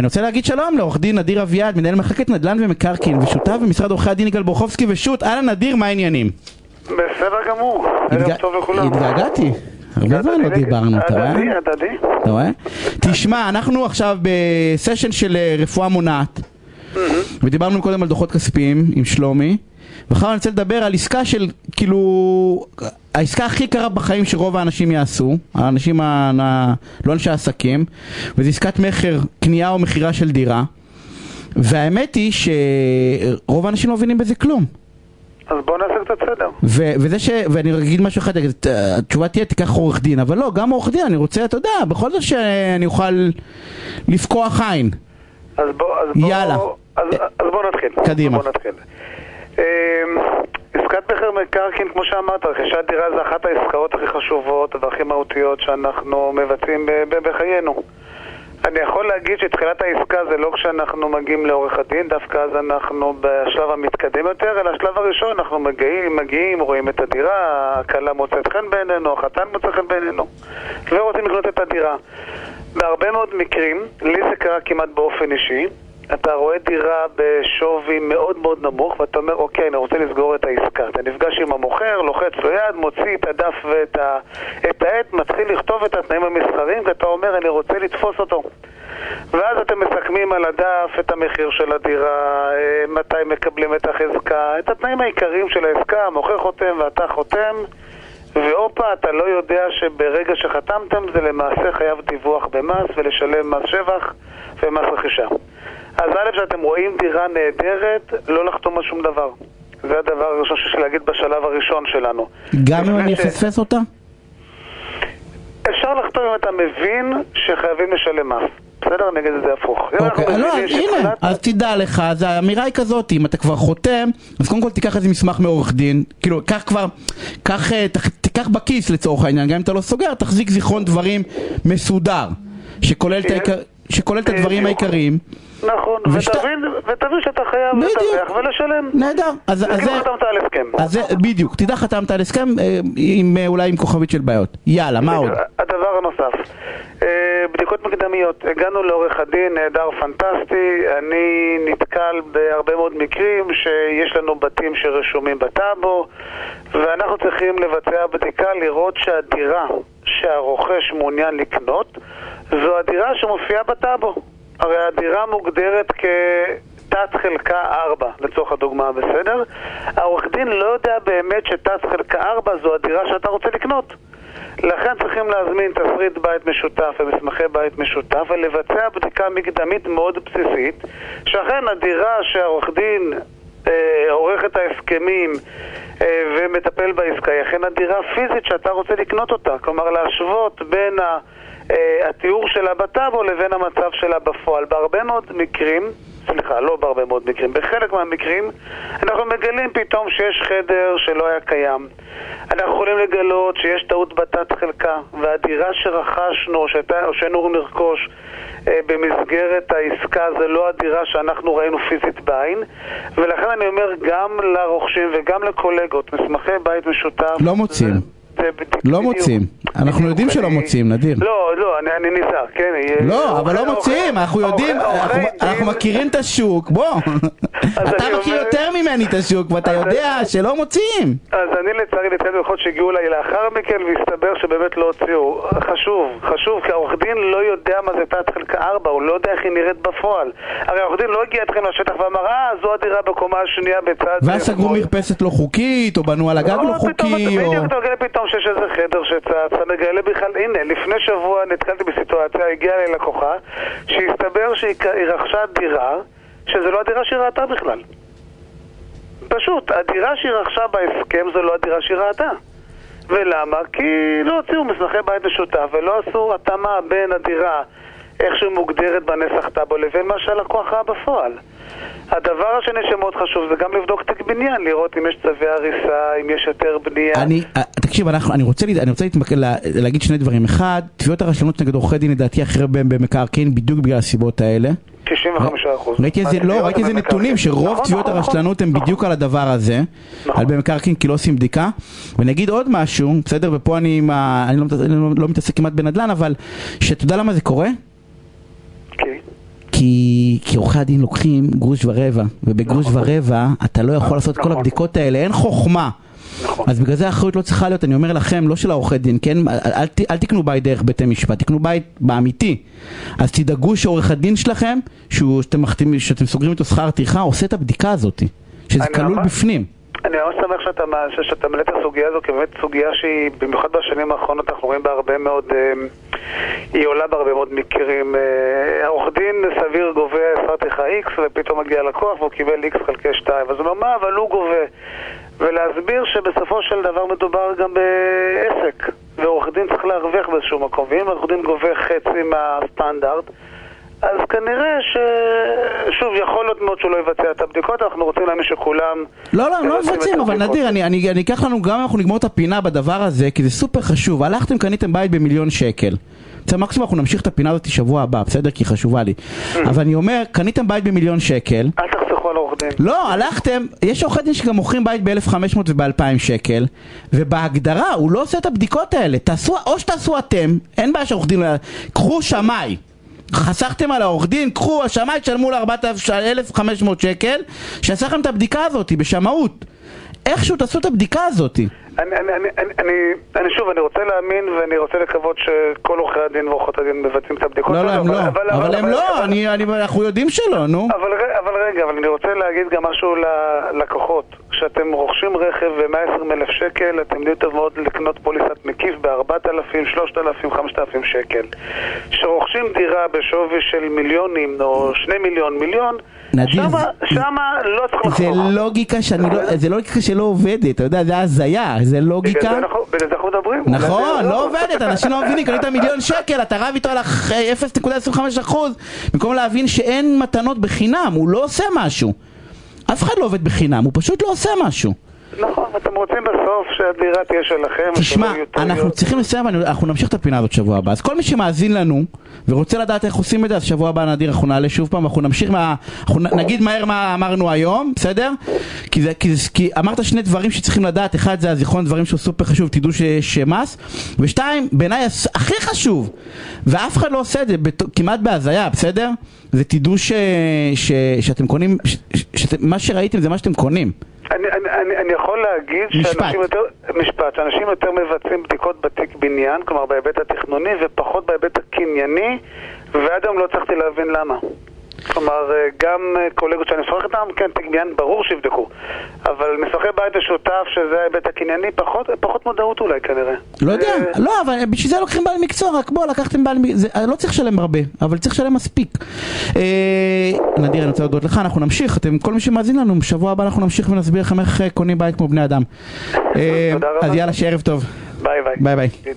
ואני רוצה להגיד שלום לעורך דין נדיר אביעד, מנהל מחלקת נדל"ן ומקרקעין ושותף במשרד עורכי הדין יגאל בורחובסקי ושות', אהלן נדיר, מה העניינים? בסדר גמור, ערב טוב לכולם. התגעגעתי. הרבה זמן לא דיברנו, אתה רואה? הדדי, הדדי. אתה רואה? תשמע, אנחנו עכשיו בסשן של אה, רפואה מונעת ודיברנו קודם על דוחות כספיים עם שלומי ועכשיו אני רוצה לדבר על עסקה של כאילו העסקה הכי קרה בחיים שרוב האנשים יעשו האנשים, ה... ה- לא אנשי עסקים וזה עסקת מכר, קנייה או מכירה של דירה והאמת היא שרוב האנשים לא מבינים בזה כלום אז בואו נעשה קצת סדר. ו- וזה ש... ואני אגיד משהו אחד, התשובה תהיה תיקח עורך דין, אבל לא, גם עורך דין אני רוצה, אתה יודע, בכל זאת שאני אוכל לפקוח עין. אז בואו... בוא, יאללה. אז, אז בואו נתחיל. קדימה. בואו נתחיל. אמ, עסקת מכר מקרקעין, כמו שאמרת, רכישת דירה זה אחת העסקאות הכי חשובות והכי מהותיות שאנחנו מבצעים בחיינו. אני יכול להגיד שתחילת העסקה זה לא כשאנחנו מגיעים לעורך הדין, דווקא אז אנחנו בשלב המתקדם יותר, אלא השלב הראשון אנחנו מגיעים, מגיעים, רואים את הדירה, הכלה מוצאת חן בעינינו, החתן מוצא חן בעינינו, ורוצים לקנות את הדירה. בהרבה מאוד מקרים, לי זה קרה כמעט באופן אישי, אתה רואה דירה בשווי מאוד מאוד נמוך ואתה אומר, אוקיי, אני רוצה לסגור את העסקה. אתה נפגש עם המוכר, לוחץ לו יד, מוציא את הדף ואת ה... את העט, מתחיל לכתוב את התנאים המסחריים ואתה אומר, אני רוצה לתפוס אותו. ואז אתם מסכמים על הדף את המחיר של הדירה, אה, מתי מקבלים את החזקה, את התנאים העיקריים של העסקה, המוכר חותם ואתה חותם והופה, אתה לא יודע שברגע שחתמתם זה למעשה חייב דיווח במס ולשלם מס שבח ומס רכישה. אז א', שאתם רואים דירה נהדרת, לא לחתום על שום דבר. זה הדבר הראשון שיש לי להגיד בשלב הראשון שלנו. גם אם אני אפספס אותה? אפשר לחתום אם אתה מבין שחייבים לשלם מס. בסדר? נגיד את זה הפוך. אוקיי, לא, הנה, אז תדע לך, אז האמירה היא כזאת, אם אתה כבר חותם, אז קודם כל תיקח איזה מסמך מעורך דין, כאילו, קח כבר, קח, אה, תיקח בכיס לצורך העניין, גם אם אתה לא סוגר, תחזיק זיכרון דברים מסודר, שכולל את העיקר- שכולל את הדברים. העיקריים. נכון, ושת- ותבין, ותבין שאתה חייב. לדווח ולשלם. נהדר, אז אז כאילו זה... חתמת על הסכם. אז זה, בדיוק, תדע חתמת על הסכם אה, עם אה, אולי עם כוכבית של בעיות. יאללה, מה עוד? הדבר הנוסף, אה, בדיקות מקדמיות. הגענו לעורך הדין, נהדר, פנטסטי. אני נתקל בהרבה מאוד מקרים שיש לנו בתים שרשומים בטאבו, ואנחנו צריכים לבצע בדיקה, לראות שהדירה שהרוכש מעוניין לקנות זו הדירה שמופיעה בטאבו. הרי הדירה מוגדרת כתת חלקה 4, לצורך הדוגמה, בסדר? העורך דין לא יודע באמת שתת חלקה 4 זו הדירה שאתה רוצה לקנות. לכן צריכים להזמין תסריט בית משותף ומסמכי בית משותף ולבצע בדיקה מקדמית מאוד בסיסית שאכן הדירה שהעורך דין אה, עורך את ההסכמים אה, ומטפל בעסקה היא אכן הדירה הפיזית שאתה רוצה לקנות אותה כלומר להשוות בין ה... אה, התיאור שלה בטאבו לבין המצב שלה בפועל. בהרבה מאוד מקרים, סליחה, לא בהרבה מאוד מקרים, בחלק מהמקרים אנחנו מגלים פתאום שיש חדר שלא היה קיים. אנחנו יכולים לגלות שיש טעות בתת חלקה, והדירה שרכשנו או שהייתה- או שהיינו אמורים לרכוש אה, במסגרת העסקה זה לא הדירה שאנחנו ראינו פיזית בעין ולכן אני אומר גם לרוכשים וגם לקולגות, מסמכי בית משותף לא מוצאים. זה- לא בדיוק. מוצאים. אנחנו יודעים שלא מוצאים, נדיר. לא, לא, אני, אני נזהר, כן. לא, אבל לא מוצאים, אנחנו יודעים, אנחנו- מכירים את השוק, בוא. אתה מכיר יותר ממני את השוק, ואתה יודע שלא מוצאים. אז אני לצערי נתקלתי בלקוחות שהגיעו אליי לאחר מכן והסתבר שבאמת לא הוציאו. חשוב, חשוב, כי העורך דין לא יודע מה זה תת חלקה 4, הוא לא יודע איך היא נראית בפועל. הרי העורך דין לא הגיע אתכם לשטח ואמר, אה, זו הדירה בקומה השנייה בצד... ואז סגרו שמאל." מרפסת לא חוקית, או בנו על הגג לא פתאום חוקי, או... אתה פתאום שיש איזה חדר שצץ, אתה מגלה בכלל, הנה, לפני שבוע נתקלתי בסיטואציה, הגיעה אליי לקוחה, שהסתבר שהיא רכשה דירה, שזה לא הדירה שהיא ראתה בכלל. פשוט, הדירה שהיא רכשה בהסכם זו לא הדירה שהיא ראתה. ולמה? כי לא הוציאו מסמכי בית משותף ולא עשו התאמה בין הדירה איך שהיא מוגדרת בנסח טאבו לבין מה שהלקוח ראה בפועל. הדבר השני שמאוד חשוב זה גם לבדוק תיק בניין, לראות אם יש צווי הריסה, אם יש היתר בנייה. אני, אה, תקשיב, אנחנו, אני רוצה, אני רוצה להתמקד, לה- להגיד שני דברים. אחד, תביעות הרשלנות נגד עורכי דין לדעתי הכי הרבה במקרקעין בדיוק בגלל הסיבות האלה. 95 אחוז. ראיתי איזה, לא, ראיתי איזה נתונים שרוב תביעות הרשלנות הם בדיוק על הדבר הזה, נכון. על במקרקעין כי לא עושים בדיקה. ונגיד עוד משהו, בסדר, ופה לא אני לא- לא מתעסק כמעט בנדל"ן, אבל שאתה יודע למה זה קורה? כי? כי כי, כי עורכי הדין לוקחים גרוש ורבע, ובגרוש נכון. ורבע אתה לא יכול לעשות את כל נכון. הבדיקות האלה, אין חוכמה. נכון. אז בגלל זה האחריות לא צריכה להיות, אני אומר לכם, לא של העורכי דין, כן? אל, אל, אל תקנו בית דרך בתי משפט, תקנו בית באמיתי. אז תדאגו שעורך הדין שלכם, שהוא, שאתם, מחתימים, שאתם סוגרים איתו שכר טרחה, עושה את הבדיקה הזאת. שזה כלול ממש- בפנים. אני ממש שמח שאתה, שאתה מעלה את הסוגיה הזו, כי באמת סוגיה שהיא, במיוחד בשנים האחרונות, אנחנו רואים בה הרבה מאוד, אה, היא עולה בהרבה מאוד מקרים. אה, העורך דין סביר גובה שכר טרחה X, ופתאום מגיע לקוח והוא קיבל X חלקי 2. אז הוא אומר, מה, אבל הוא גובה. ולהסביר שבסופו של דבר מדובר גם בעסק, ועורך דין צריך להרוויח באיזשהו מקום, ואם עורך דין גובה חצי מהסטנדרט, אז כנראה ש... שוב, יכול להיות מאוד שהוא לא יבצע את הבדיקות, אנחנו רוצים להאמין שכולם... לא, לא, הם לא מבצעים, אבל. נדיר, אני, אני, אני אקח לנו, גם אם אנחנו נגמור את הפינה בדבר הזה, כי זה סופר חשוב. הלכתם, קניתם בית במיליון שקל. בסדר, מקסימום אנחנו נמשיך את הפינה הזאת שבוע הבא, בסדר? כי היא חשובה לי. אבל אני אומר, קניתם בית במיליון שקל, אל תחסכו על עורך דין. לא, הלכתם, יש עורכי דין שגם מוכרים בית ב-1500 וב-2000 שקל, ובהגדרה הוא לא עושה את הבדיקות האלה. תעשו, או שתעשו אתם, אין בעיה שעורך דין, לא- קחו שמאי. חסכתם על העורך דין, קחו, השמאי תשלמו ל-4,500 שקל, שיעשה לכם את הבדיקה הזאת בשמאות. איכשהו תעשו את הבדיקה הזאת. אני, אני, אני, אני, אני, אני שוב, אני רוצה להאמין ואני רוצה לקוות שכל עורכי הדין ועורכות הדין מבצעים את הבדיקות לא, לא, האלו, הם לא, אבל הם לא, אני- אני- אנחנו יודעים שלא, נו. אבל, אבל רגע, אבל אני רוצה להגיד גם משהו ללקוחות. כשאתם רוכשים רכב ב-120 אלף שקל, אתם יודעים טוב מאוד לקנות פוליסת מקיף ב-4,000, 3,000, 5,000 שקל. כשרוכשים דירה בשווי של מיליונים או שני מיליון, מיליון, נדיר, שמה, זה- שמה לא צריך זה לחסוך. לוגיקה שאני לא, זה לוגיקה שלא עובדת, אתה יודע, זה הזיה, זה בגלל לוגיקה. זה אנחנו- בגלל זה אנחנו מדברים. נכון, זה לא. עובדת, אנשים לא מבינים, קנית מיליון שקל, אתה רב איתו על הח- 0.25% במקום להבין שאין מתנות בחינם, הוא לא עושה משהו. אף אחד לא עובד בחינם, הוא פשוט לא עושה משהו. נכון, אתם רוצים בסוף שהדירה תהיה שלכם. תשמע, אנחנו. צריכים לסיים, אנחנו נמשיך את הפינה הזאת שבוע הבא. אז כל מי שמאזין לנו ורוצה לדעת איך עושים את זה, אז שבוע הבא נדיר, אנחנו נעלה שוב פעם, אנחנו נמשיך מה... אנחנו נגיד מהר מה אמרנו היום, בסדר? כי, זה, כי, זה, כי אמרת שני דברים שצריכים לדעת, אחד זה הזיכרון דברים שהוא סופר חשוב, תדעו ש- שמס, ושתיים, בעיניי הכי חשוב, ואף אחד לא עושה את זה בת- כמעט בהזיה, בסדר? זה תדעו ש, ש, שאתם קונים, ש, ש, שאתם, מה שראיתם זה מה שאתם קונים. אני, אני, יכול להגיד משפט. שאנשים יותר, משפט, שאנשים יותר מבצעים בדיקות בתיק בניין, כלומר בהיבט התכנוני, ופחות בהיבט הקנייני, ועד היום לא הצלחתי להבין למה. כלומר, אה, גם אה, קולגות שאני משוחח איתם, כן, תיק בניין ברור שיבדקו. אבל מסוחי בית משותף, שזה ההיבט הקנייני, פחות, פחות מודעות אולי כנראה. לא יודע, אה, לא, אבל בשביל זה לוקחים בעל מקצוע, רק בוא, לקחתם בעל מקצוע, לא צריך לשלם הרבה, אבל צריך לשלם מספיק. אה, נדיר, אני רוצה להודות לך, אנחנו נמשיך, אתם, כל מי שמאזין לנו, בשבוע הבא אנחנו נמשיך ונסביר לכם איך קונים בית כמו בני אדם. אה, תודה רבה. אז יאללה, שערב טוב. ביי ביי. ביי ביי.